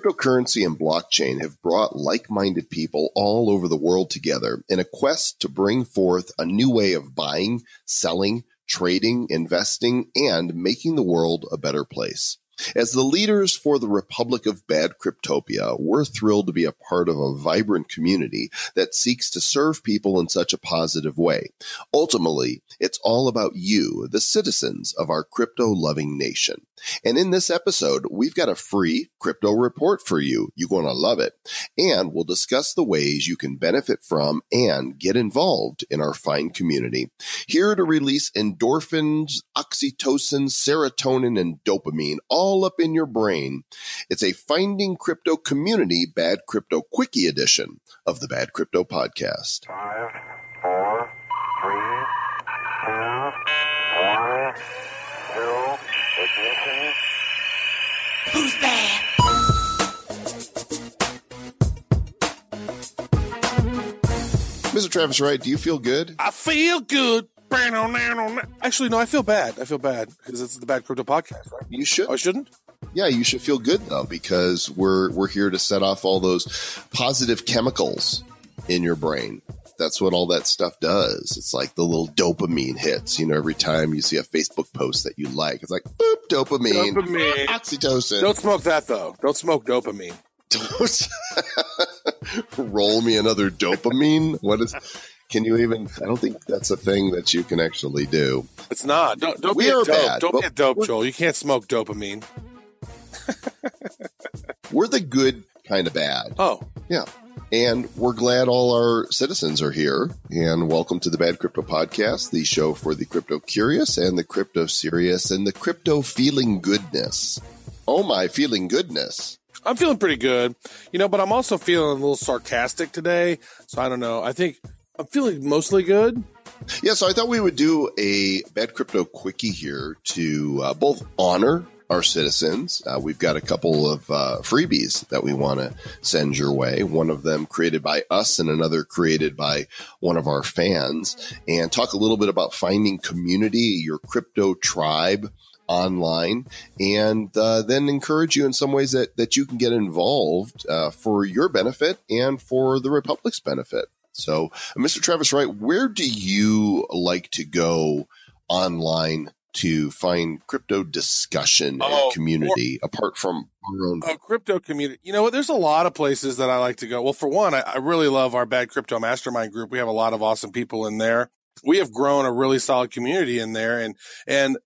Cryptocurrency and blockchain have brought like minded people all over the world together in a quest to bring forth a new way of buying, selling, trading, investing, and making the world a better place. As the leaders for the Republic of Bad Cryptopia, we're thrilled to be a part of a vibrant community that seeks to serve people in such a positive way. Ultimately, it's all about you, the citizens of our crypto loving nation. And in this episode, we've got a free crypto report for you. You're going to love it. And we'll discuss the ways you can benefit from and get involved in our fine community. Here to release endorphins, oxytocin, serotonin, and dopamine all up in your brain. It's a Finding Crypto Community Bad Crypto Quickie edition of the Bad Crypto Podcast. Five, four, three, two, one, zero, ignition. Who's bad? Mr. Travis Wright, do you feel good? I feel good. Actually, no, I feel bad. I feel bad because it's the Bad Crypto Podcast, right? You should. Oh, I shouldn't? Yeah, you should feel good though because we're we're here to set off all those positive chemicals in your brain. That's what all that stuff does. It's like the little dopamine hits. You know, every time you see a Facebook post that you like, it's like boop, dopamine, Dopamine. oxytocin. Don't smoke that, though. Don't smoke dopamine. Don't roll me another dopamine. What is? Can you even? I don't think that's a thing that you can actually do. It's not. Don't, don't We be a are dope. bad, don't be a dope, Joel. You can't smoke dopamine. We're the good kind of bad. Oh, Yeah. And we're glad all our citizens are here. And welcome to the Bad Crypto Podcast, the show for the crypto curious and the crypto serious and the crypto feeling goodness. Oh my feeling goodness. I'm feeling pretty good. You know, but I'm also feeling a little sarcastic today. So I don't know. I think I'm feeling mostly good. Yeah, so I thought we would do a Bad Crypto Quickie here to uh, both honor our citizens. Uh, we've got a couple of uh, freebies that we want to send your way. One of them created by us and another created by one of our fans. And talk a little bit about finding community, your crypto tribe online and uh, then encourage you in some ways that, that you can get involved uh, for your benefit and for the republic's benefit so mr travis wright where do you like to go online to find crypto discussion Oh, and community apart from our own a crypto community. You know what? There's a lot of places that I like to go. Well, for one, I, I really love our Bad Crypto Mastermind group. We have a lot of awesome people in there. We have grown a really solid community in there, and and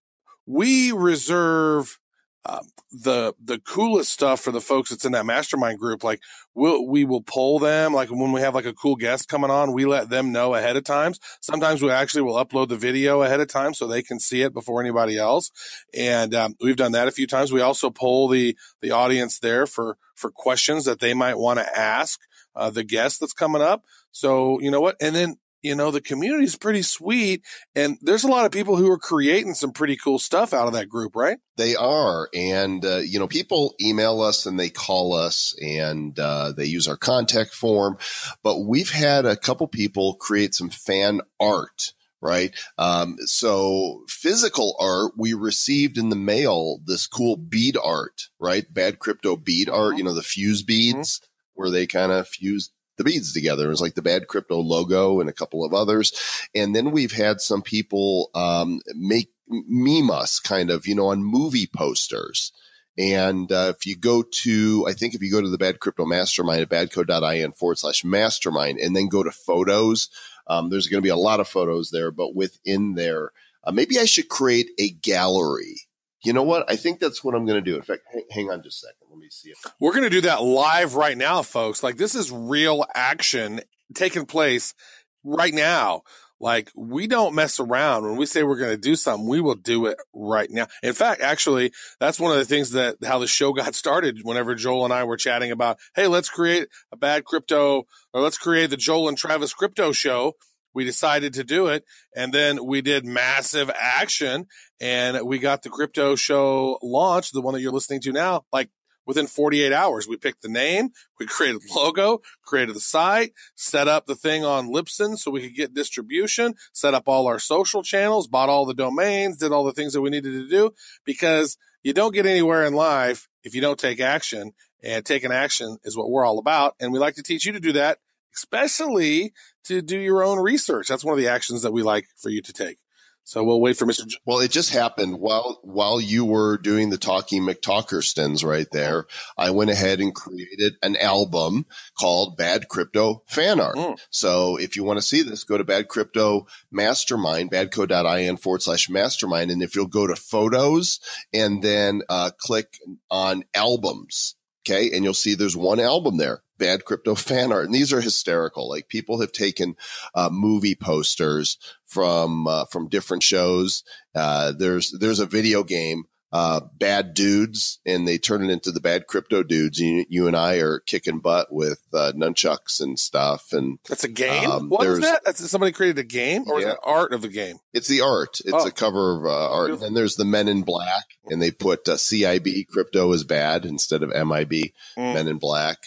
we reserve uh, the the coolest stuff for the folks that's in that mastermind group. Like we'll we will them. Like when we have like a cool guest coming on, we let them know ahead of times. Sometimes we actually will upload the video ahead of time so they can see it before anybody else. And um, we've done that a few times. We also poll the the audience there for for questions that they might want to ask uh, the guest that's coming up. So you know what, and then. You know, the community is pretty sweet and there's a lot of people who are creating some pretty cool stuff out of that group, right? They are. And, uh, you know, people email us and they call us and uh, they use our contact form. But we've had a couple people create some fan art. Right. Um, so physical art, we received in the mail this cool bead art, right? Bad crypto bead art, you know, the fuse beads where they kind of fused the beads together. It was like the bad crypto logo and a couple of others. And then we've had some people um, make meme us kind of, you know, on movie posters. And uh, if you go to, I think if you go to the Bad Crypto Mastermind at badco.in forward slash mastermind and then go to photos, um, there's going to be a lot of photos there, but within there, uh, maybe I should create a gallery. You know what? I think that's what I'm going to do. In fact, hang, on just a second. Let me see if We're going to do that live right now, folks. Like this is real action taking place right now. Like we don't mess around. When we say we're going to do something, we will do it right now. In fact, actually, that's one of the things that how the show got started whenever Joel and I were chatting about, Hey, let's create a bad crypto or let's create the Joel and Travis crypto show. We decided to do it and then we did massive action and we got the crypto show launched, the one that you're listening to now, like within 48 hours. We picked the name, we created logo, created the site, set up the thing on Libsyn so we could get distribution, set up all our social channels, bought all the domains, did all the things that we needed to do because you don't get anywhere in life if you don't take action. And taking action is what we're all about. And we like to teach you to do that, especially to do your own research. That's one of the actions that we like for you to take. So we'll wait for Mr. J- Well, it just happened while while you were doing the talking McTalkerstons right there. I went ahead and created an album called Bad Crypto Fan Art. Mm. So if you want to see this, go to Bad Crypto Mastermind, badco.in forward slash mastermind. And if you'll go to photos and then uh, click on albums, okay, and you'll see there's one album there. Bad crypto fan art, and these are hysterical. Like people have taken uh, movie posters from uh, from different shows. Uh, there's there's a video game, uh, Bad Dudes, and they turn it into the Bad Crypto Dudes. You, you and I are kicking butt with uh, nunchucks and stuff, and That's a game. Um, what is that? That's somebody created a game or is Yeah. it art of the game? it's the art. It's Oh. a cover of uh, art. Beautiful. And there's the Men in Black, and they put uh, CIB crypto is bad instead of MIB Mm. Men in Black.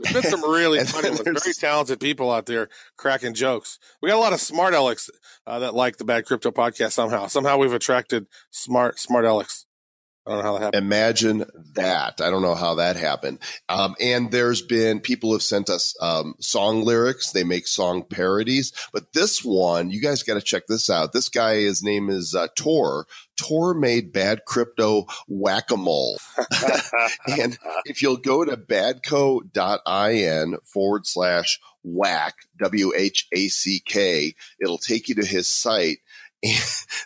There's been some really funny ones. Very talented people out there cracking jokes. We got a lot of smart Alex uh, that like the Bad Crypto podcast somehow. Somehow we've attracted smart smart Alex. I don't know how that happened. Imagine that. I don't know how that happened. Um, and there's been people have sent us um, song lyrics. They make song parodies. But this one, you guys got to check this out. This guy, his name is uh, Tor. Tor made bad crypto whack a mole. and if you'll go to badco.in forward slash whack, W H A C K, it'll take you to his site.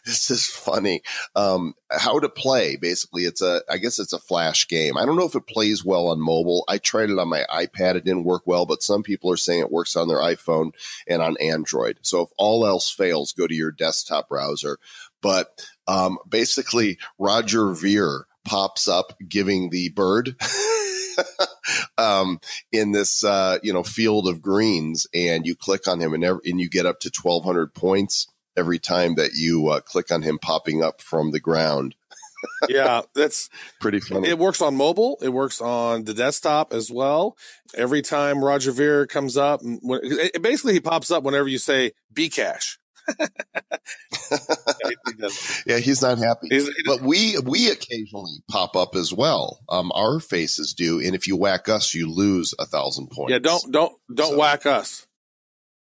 This is funny. Um, how to play basically. It's a, I guess it's a flash game. I don't know if it plays well on mobile. I tried it on my iPad. It didn't work well, but some people are saying it works on their iPhone and on Android. So if all else fails, go to your desktop browser. But um, basically, Roger Ver pops up giving the bird. um, in this uh, you know field of greens, and you click on him, and, ev- and you get up to twelve hundred points every time that you uh, click on him popping up from the ground. yeah, that's Pretty funny. it works on mobile. It works on the desktop as well. Every time Roger Ver comes up, and when, it, basically he pops up whenever you say Bcash. Yeah, he- he does. yeah, he's not happy. He's- he but we we occasionally pop up as well. Um, our faces do, and if you whack us, you lose a thousand points. yeah, don't don't don't So- whack us.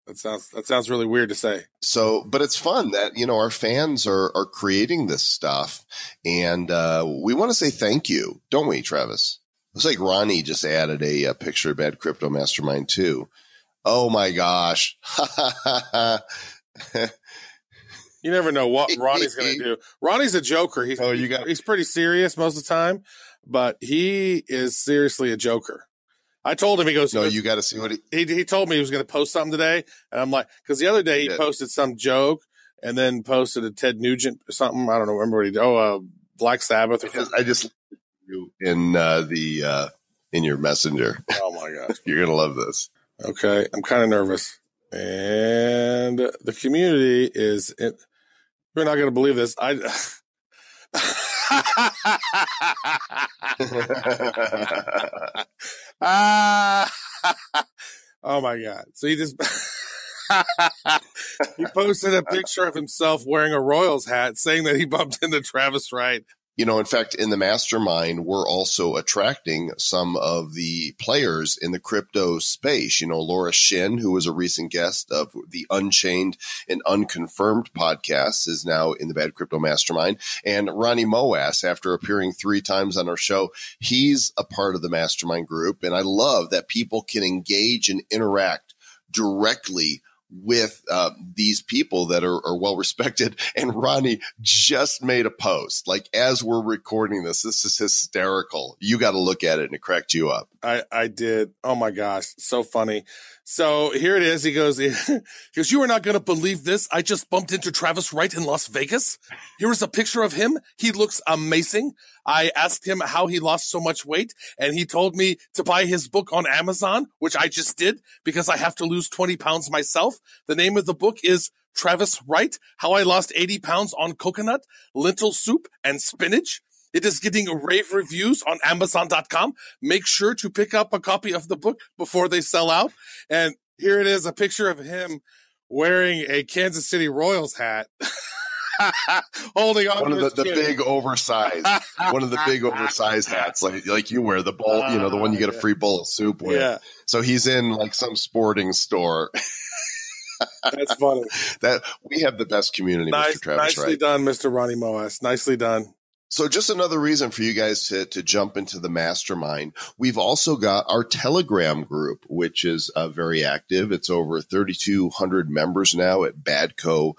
That sounds that sounds really weird to say. So, but it's fun that you know our fans are are creating this stuff, and uh, we want to say thank you, don't we, Travis? Looks like Ronnie just added a, a picture of Bad Crypto Mastermind too. Oh my gosh! You never know what Ronnie's going to do. Ronnie's a joker. He's Oh, you got- he's pretty serious most of the time, but he is seriously a joker. I told him he goes. no, you got to see what he. he he told me he was going to post something today, and I'm like, because the other day he Yeah. posted some joke and then posted a Ted Nugent or something. I don't know, remember what he did. Oh, uh, Black Sabbath or something. I just you in uh, the uh, in your messenger. Oh my gosh. You're gonna love this. Okay, I'm kind of nervous, and the community is. In, you're not going to believe this. I. Oh my god! So he just he posted a picture of himself wearing a Royals hat, saying that he bumped into Travis Wright. You know, in fact, in the mastermind, we're also attracting some of the players in the crypto space. You know, Laura Shin, who was a recent guest of the Unchained and Unconfirmed podcast, is now in the Bad Crypto Mastermind. And Ronnie Moas, after appearing three times on our show, he's a part of the mastermind group. And I love that people can engage and interact directly with uh, these people that are, are well respected. And Ronnie just made a post. Like as we're recording this, this is hysterical. You got to look at it and it cracked you up. I I did. Oh my gosh, so funny. So here it is. He goes, he goes, you are not going to believe this. I just bumped into Travis Wright in Las Vegas. Here is a picture of him. He looks amazing. I asked him how he lost so much weight and he told me to buy his book on Amazon, which I just did because I have to lose 20 pounds myself. The name of the book is Travis Wright, How I Lost 80 Pounds on Coconut, Lentil Soup, and Spinach. It is getting rave reviews on Amazon.com. Make sure to pick up a copy of the book before they sell out. And here it is, a picture of him wearing a Kansas City Royals hat. Holding on one of the, the big oversized, one of the big oversized hats, like like you wear the bowl, you know, the one you get a ah, free bowl of soup with. Yeah, So he's in like some sporting store. that's funny. That we have the best community, nice, Mr. Travis, nicely right? done, Mr. Ronnie Moas. Nicely done. So just another reason for you guys to, to jump into the mastermind. We've also got our Telegram group, which is uh, very active. It's over 3,200 members now at badco.in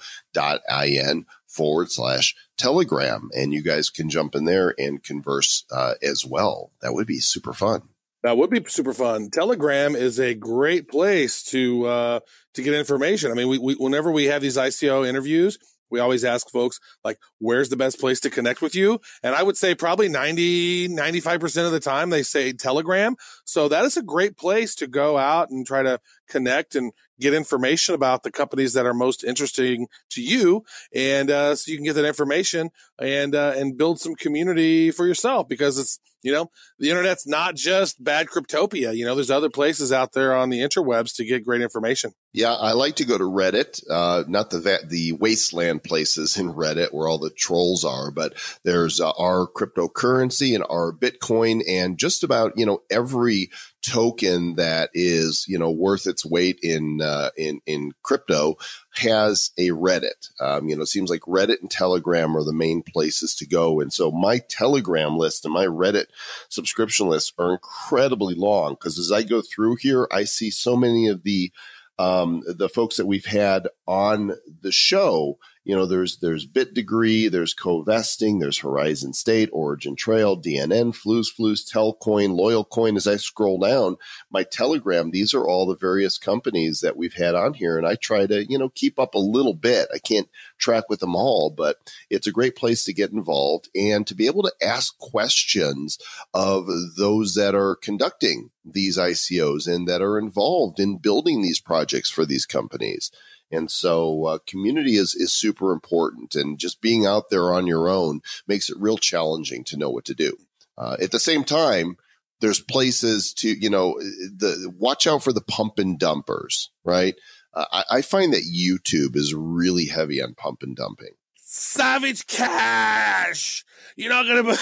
forward slash telegram. And you guys can jump in there and converse uh, as well. That would be super fun. That would be super fun. Telegram is a great place to uh, to get information. I mean, we, we whenever we have these ICO interviews, we always ask folks like, "Where's the best place to connect with you?" And I would say probably 90 95 percent of the time they say Telegram. So that is a great place to go out and try to connect and get information about the companies that are most interesting to you, and uh, so you can get that information and uh, and build some community for yourself because it's you know the internet's not just bad cryptopia. You know, there's other places out there on the interwebs to get great information. Yeah, I like to go to Reddit, uh, not the the wasteland places in Reddit where all the trolls are, but there's uh, our cryptocurrency and our Bitcoin and just about you know every token that is you know worth its weight in uh, in in crypto has a Reddit. Um, you know, it seems like Reddit and Telegram are the main places to go, and so my Telegram list and my Reddit subscription list are incredibly long because as I go through here, I see so many of the um, the folks that we've had on the show. You know, there's there's Bit Degree, there's Covesting, there's Horizon State, Origin Trail, DNN, Flus Flus, Telcoin, Loyal Coin. As I scroll down my Telegram, these are all the various companies that we've had on here, and I try to you know keep up a little bit. I can't track with them all, but it's a great place to get involved and to be able to ask questions of those that are conducting these ICOs and that are involved in building these projects for these companies. And so uh, community is, is super important and just being out there on your own makes it real challenging to know what to do. Uh, at the same time, there's places to, you know, the watch out for the pump and dumpers, right? Uh, I, I find that YouTube is really heavy on pump and dumping. Savage Cash. You're not gonna. Be-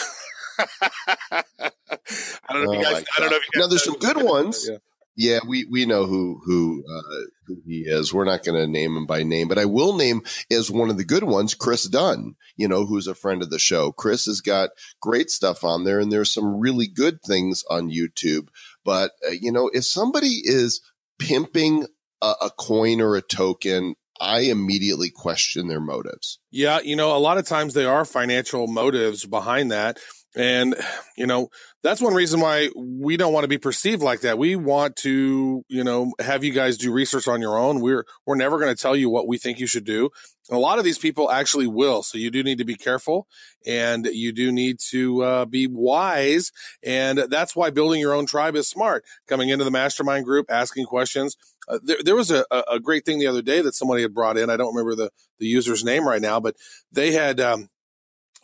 I don't know if Oh you guys. I don't know if you guys Now, there's some good ones. Yeah. Yeah, we we know who who uh, who he is. We're not going to name him by name, but I will name as one of the good ones, Chris Dunn. You know, who's a friend of the show. Chris has got great stuff on there, and there's some really good things on YouTube. But uh, you know, if somebody is pimping a, a coin or a token, I immediately question their motives. Yeah, you know, a lot of times there are financial motives behind that. And, you know, that's one reason why we don't want to be perceived like that. We want to, you know, have you guys do research on your own. We're, we're never going to tell you what we think you should do. A lot of these people actually will. So you do need to be careful and you do need to uh, be wise. And that's why building your own tribe is smart. Coming into the mastermind group, asking questions. Uh, there, there was a, a great thing the other day that somebody had brought in. I don't remember the, the user's name right now, but they had, um,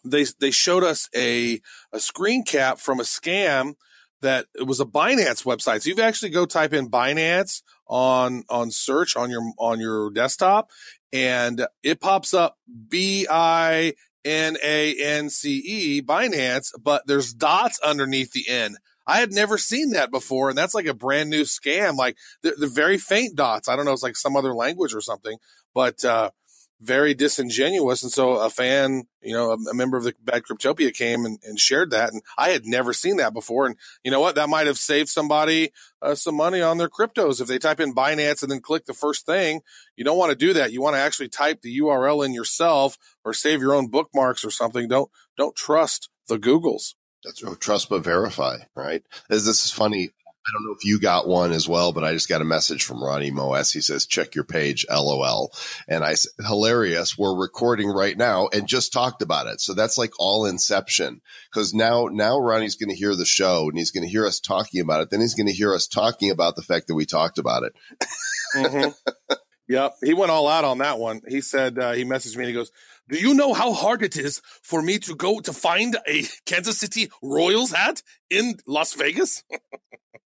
they they showed us a a screen cap from a scam that it was a Binance website. So you've actually go type in Binance on on search on your on your desktop, and it pops up B I N A N C E Binance, but there's dots underneath the N. I had never seen that before, and that's like a brand new scam. Like the, the very faint dots. I don't know, it's like some other language or something, but uh, very disingenuous. And so a fan, you know, a, a member of the Bad Cryptopia came and, and, shared that. And I had never seen that before. And you know what? That might have saved somebody uh, some money on their cryptos. If they type in Binance and then click the first thing, you don't want to do that. You want to actually type the URL in yourself or save your own bookmarks or something. Don't, don't trust the Googles. That's trust but verify, right? As this is funny. I don't know if you got one as well, but I just got a message from Ronnie Moas. He says, check your page, LOL. And I said, hilarious. We're recording right now and just talked about it. So that's like all inception. Cause now, now Ronnie's going to hear the show and he's going to hear us talking about it. Then he's going to hear us talking about the fact that we talked about it. mm-hmm. Yep. He went all out on that one. He said, uh, he messaged me and he goes, Do you know how hard it is for me to go to find a Kansas City Royals hat in Las Vegas?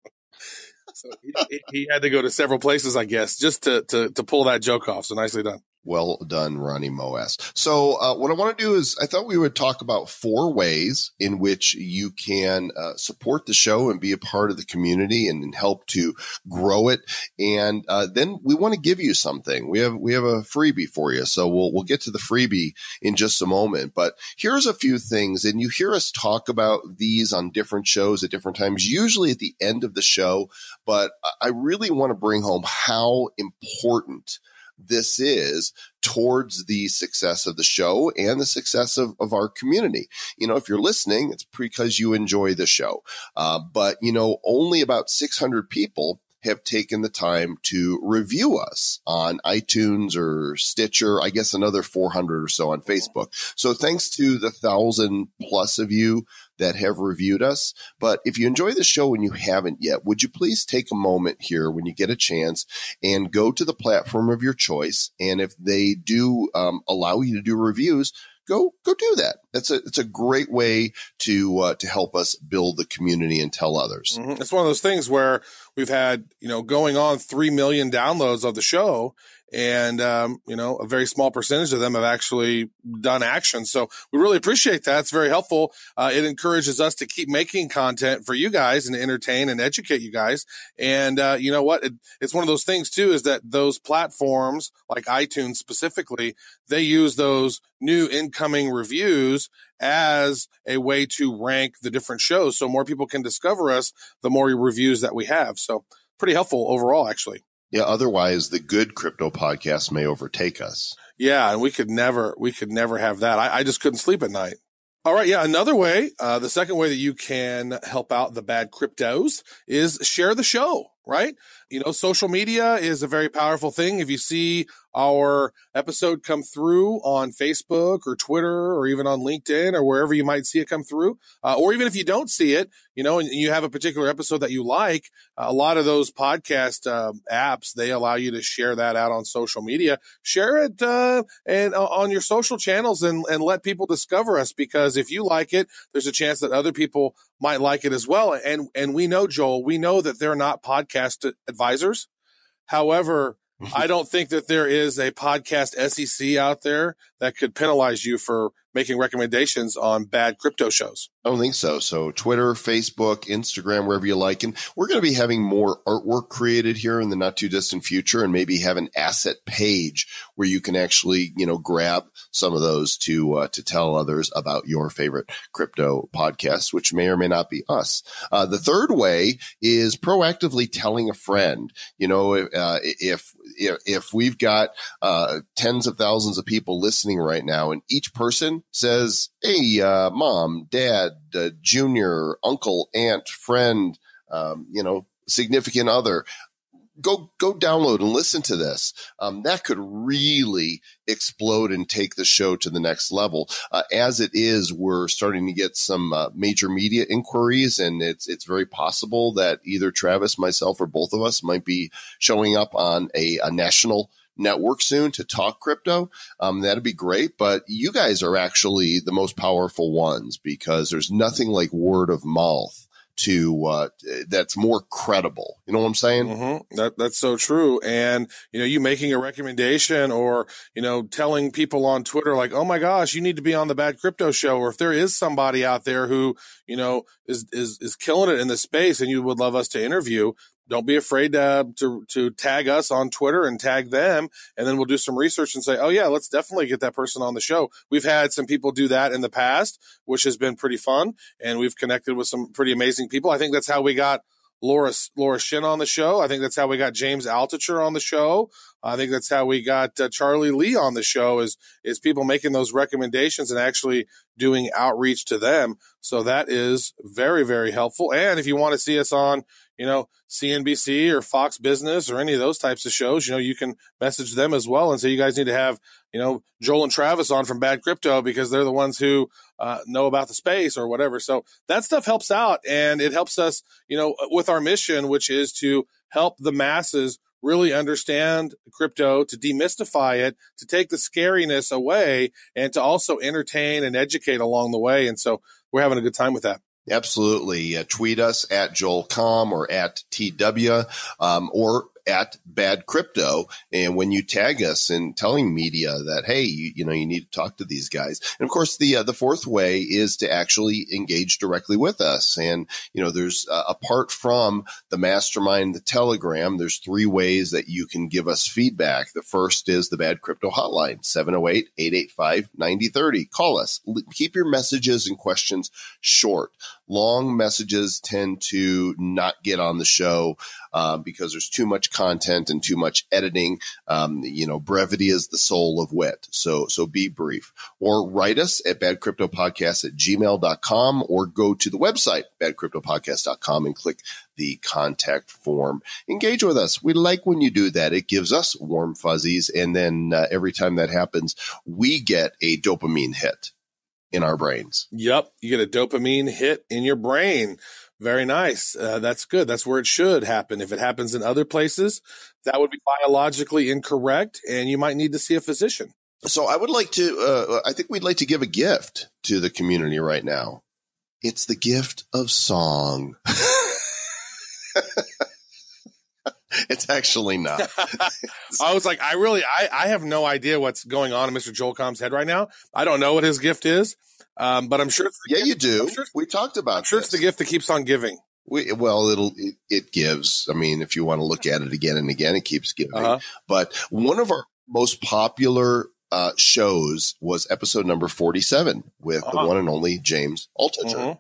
so he, he, had to go to several places, I guess, just to, to, to pull that joke off. So nicely done. Well done, Ronnie Moas. So, uh, what I want to do is, I thought we would talk about four ways in which you can uh, support the show and be a part of the community and, and help to grow it. And uh, then we want to give you something. We have we have a freebie for you, so we'll we'll get to the freebie in just a moment. But here's a few things, and you hear us talk about these on different shows at different times, usually at the end of the show. But I really want to bring home how important this is towards the success of the show and the success of, of our community. You know, if you're listening, it's because you enjoy the show. Uh, but, you know, only about 600 people have taken the time to review us on iTunes or Stitcher. I guess another 400 or so on Facebook. So thanks to the thousand plus of you that have reviewed us. But if you enjoy the show and you haven't yet, would you please take a moment here when you get a chance and go to the platform of your choice? And if they do um, allow you to do reviews, go go do that. That's a it's a great way to uh, to help us build the community and tell others. Mm-hmm. It's one of those things where we've had you know going on three million downloads of the show, and um, you know a very small percentage of them have actually done action. So we really appreciate that. It's very helpful. Uh, it encourages us to keep making content for you guys and entertain and educate you guys. And uh, you know what? It, it's one of those things too is that those platforms like itunes specifically they use those new incoming reviews as a way to rank the different shows. So more people can discover us the more reviews that we have. So pretty helpful overall actually yeah, otherwise the good crypto podcast may overtake us. Yeah, and we could never we could never have that. I, I just couldn't sleep at night. All right, yeah. Another way, uh, the second way that you can help out the bad cryptos is share the show. Right? You know, social media is a very powerful thing. If you see our episode come through on Facebook or Twitter or even on LinkedIn or wherever you might see it come through. Uh, or even if you don't see it, you know, and you have a particular episode that you like, a lot of those podcast uh, apps, they allow you to share that out on social media. Share it uh, and uh, on your social channels and, and let people discover us because if you like it, there's a chance that other people might like it as well. And, and we know, Joel, we know that they're not podcast advisors. However, I don't think that there is a podcast SEC out there that could penalize you for making recommendations on bad crypto shows. I don't think so. So Twitter, Facebook, Instagram, wherever you like. And we're going to be having more artwork created here in the not too distant future and maybe have an asset page where you can actually, you know, grab some of those to, uh, to tell others about your favorite crypto podcasts, which may or may not be us. Uh, the third way is proactively telling a friend, you know, uh, if, if, if we've got, uh, tens of thousands of people listening right now and each person says, Hey, uh, mom, dad, uh, junior, uncle, aunt, friend, um, you know, significant other, go go download and listen to this. Um, that could really explode and take the show to the next level. Uh, as it is, we're starting to get some uh, major media inquiries, and it's it's very possible that either Travis, myself, or both of us might be showing up on a, a national network soon to talk crypto, um, that'd be great. But you guys are actually the most powerful ones because there's nothing like word of mouth to uh, that's more credible. You know what I'm saying? Mm-hmm. That that's so true. And you know, you making a recommendation or you know telling people on Twitter like, "Oh my gosh, you need to be on the Bad Crypto Show," or if there is somebody out there who you know is is is killing it in the space and you would love us to interview, don't be afraid to, to, to tag us on Twitter and tag them, and then we'll do some research and say, oh yeah, let's definitely get that person on the show. We've had some people do that in the past, which has been pretty fun, and we've connected with some pretty amazing people. I think that's how we got Laura Laura Shin on the show. I think that's how we got James Altucher on the show. I think that's how we got uh, Charlie Lee on the show. Is is people making those recommendations and actually doing outreach to them. So that is very very helpful. And if you want to see us on you know, CNBC or Fox Business or any of those types of shows, you know, you can message them as well and say you guys need to have, you know, Joel and Travis on from Bad Crypto because they're the ones who uh, know about the space or whatever. So that stuff helps out and it helps us, you know, with our mission, which is to help the masses really understand crypto, to demystify it, to take the scariness away, and to also entertain and educate along the way. And so we're having a good time with that. Absolutely. Uh, tweet us at JoelComm or at TW um, or at bad crypto. And when you tag us and telling media that hey you, you know you need to talk to these guys. And of course the uh, the fourth way is to actually engage directly with us. And you know there's uh, apart from the mastermind the telegram there's three ways that you can give us feedback. The first is the bad crypto hotline 708-885-9030 call us. Keep your messages and questions short long messages tend to not get on the show uh, because there's too much content and too much editing. Um, you know, brevity is the soul of wit. So, so be brief or write us at badcryptopodcast at gmail.com or go to the website, badcryptopodcast.com and click the contact form. Engage with us. We like when you do that. It gives us warm fuzzies. And then uh, every time that happens, we get a dopamine hit in our brains. Yep. You get a dopamine hit in your brain. Very nice. Uh, that's good. That's where it should happen. If it happens in other places, that would be biologically incorrect and you might need to see a physician. So I would like to, uh, I think we'd like to give a gift to the community right now. It's the gift of song. it's actually not. I was like, I really, I, I have no idea what's going on in Mr. Joel Comm's head right now. I don't know what his gift is, um, but I'm sure. yeah, gift. you do. Sure we talked about. I'm sure this. it's the gift that keeps on giving. We, well, it'll it, it, gives. I mean, if you want to look at it again and again, it keeps giving. Uh-huh. But one of our most popular uh, shows was episode number forty-seven with uh-huh. the one and only James Altucher, uh-huh.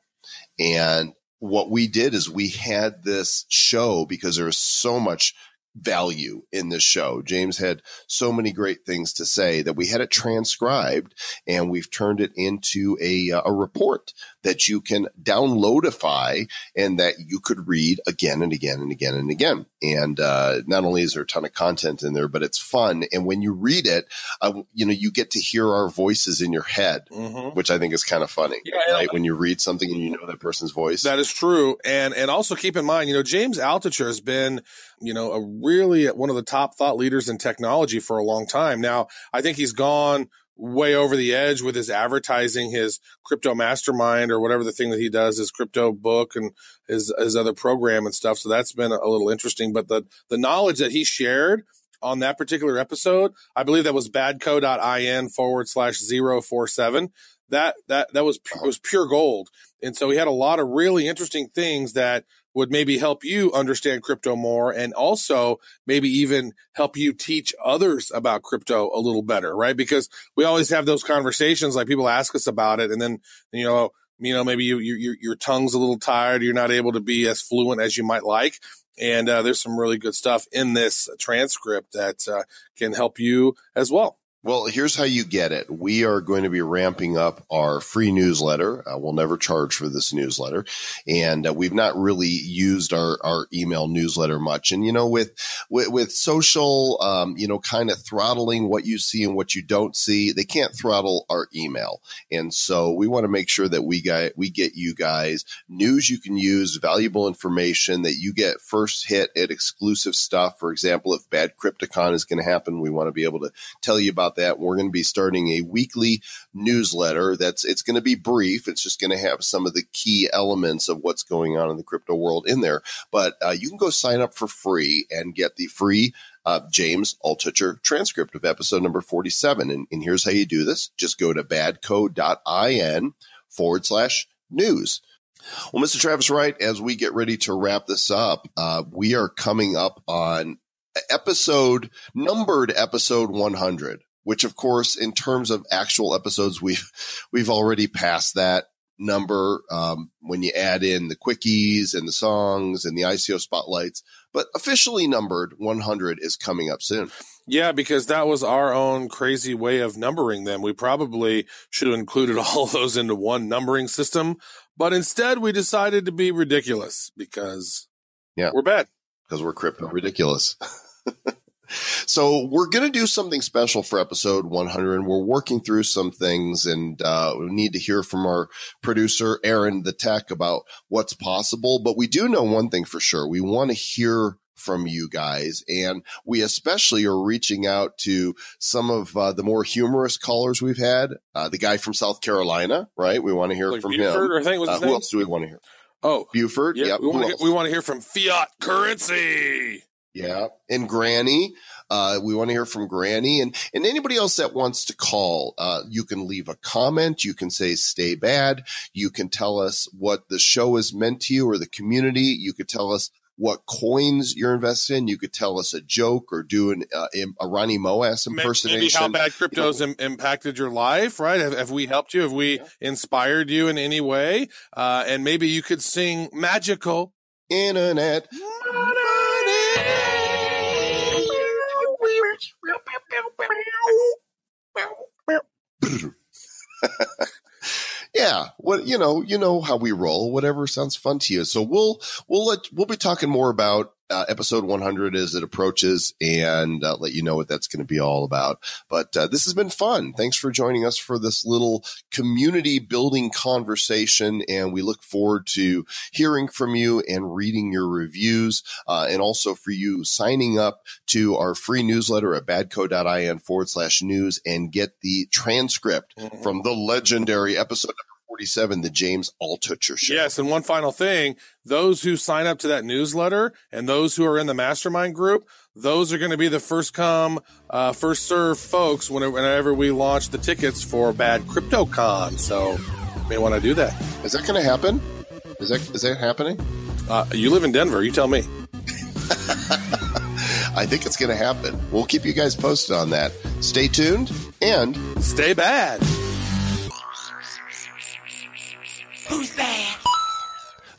and what we did is we had this show because there was so much value in this show. James had so many great things to say that we had it transcribed and we've turned it into a, uh, a report that you can downloadify and that you could read again and again and again and again. And uh, not only is there a ton of content in there, but it's fun. And when you read it, uh, you know, you get to hear our voices in your head, mm-hmm. which I think is kind of funny. Yeah, right? When you read something and you know that person's voice. That is true. And and also keep in mind, you know, James Altucher has been, you know, a really uh, one of the top thought leaders in technology for a long time. Now, I think he's gone way over the edge with his advertising, his crypto mastermind or whatever the thing that he does, his crypto book and his his other program and stuff. So that's been a little interesting. But the the knowledge that he shared on that particular episode, I believe that was badco.in forward slash zero four seven. That that that was was pure gold. And so he had a lot of really interesting things that would maybe help you understand crypto more and also maybe even help you teach others about crypto a little better, right? Because we always have those conversations like people ask us about it and then, you know, you know, maybe you, you, your tongue's a little tired. You're not able to be as fluent as you might like. And uh, there's some really good stuff in this transcript that uh, can help you as well. Well, here's how you get it. We are going to be ramping up our free newsletter. Uh, we'll never charge for this newsletter. And uh, we've not really used our, our email newsletter much. And, you know, with, with, with social, um, you know, kind of throttling what you see and what you don't see, they can't throttle our email. And so we want to make sure that we get, we get you guys news you can use, valuable information that you get first hit at exclusive stuff. For example, if Bad CryptoCon is going to happen, we want to be able to tell you about that. We're going to be starting a weekly newsletter that's it's going to be brief. It's just going to have some of the key elements of what's going on in the crypto world in there. But uh, you can go sign up for free and get the free uh, James Altucher transcript of episode number 47. And, and here's how you do this. Just go to badco.in forward slash news. Well, Mr. Travis Wright, as we get ready to wrap this up, uh, we are coming up on episode numbered episode 100 which of course, in terms of actual episodes, we've, we've already passed that number. Um, when you add in the quickies and the songs and the ICO spotlights, but officially numbered 100 is coming up soon. Yeah, because that was our own crazy way of numbering them. We probably should have included all those into one numbering system, but instead we decided to be ridiculous because yeah, we're bad. Because we're crypto ridiculous. So we're going to do something special for episode 100, and we're working through some things, and uh, we need to hear from our producer Aaron, the tech, about what's possible. But we do know one thing for sure: we want to hear from you guys. And we especially are reaching out to some of uh, the more humorous callers we've had. Uh, the guy from South Carolina, right? We want to hear Like from Buford, him. I think was Uh, who else do we want to hear? Oh, Buford. yeah. Yep. we want to else? we want to hear from Fiat Currency. Yeah. And Granny. Uh, we want to hear from Granny and, and anybody else that wants to call. Uh, you can leave a comment. You can say stay bad. You can tell us what the show has meant to you or the community. You could tell us what coins you're invested in. You could tell us a joke or do an, uh, a Ronnie Moas impersonation. Maybe how bad crypto's im- impacted your life, right? Have, have we helped you? Have we inspired you in any way? Uh, and maybe you could sing magical. Internet. yeah what you know you know how we roll whatever sounds fun to you. So we'll we'll let we'll be talking more about uh, episode 100 as it approaches and uh, let you know what that's going to be all about. But uh, this has been fun. Thanks for joining us for this little community building conversation and we look forward to hearing from you and reading your reviews uh, and also for you signing up to our free newsletter at badco.in forward slash news and get the transcript from the legendary episode 47, the James Altucher show. Yes, and one final thing: those who sign up to that newsletter and those who are in the mastermind group, those are going to be the first come, uh, first serve folks whenever, whenever we launch the tickets for Bad CryptoCon. So, you may want to do that. Is that going to happen? Is that is that happening? Uh, you live in Denver. You tell me. I think it's going to happen. We'll keep you guys posted on that. Stay tuned and Stay bad. Who's bad?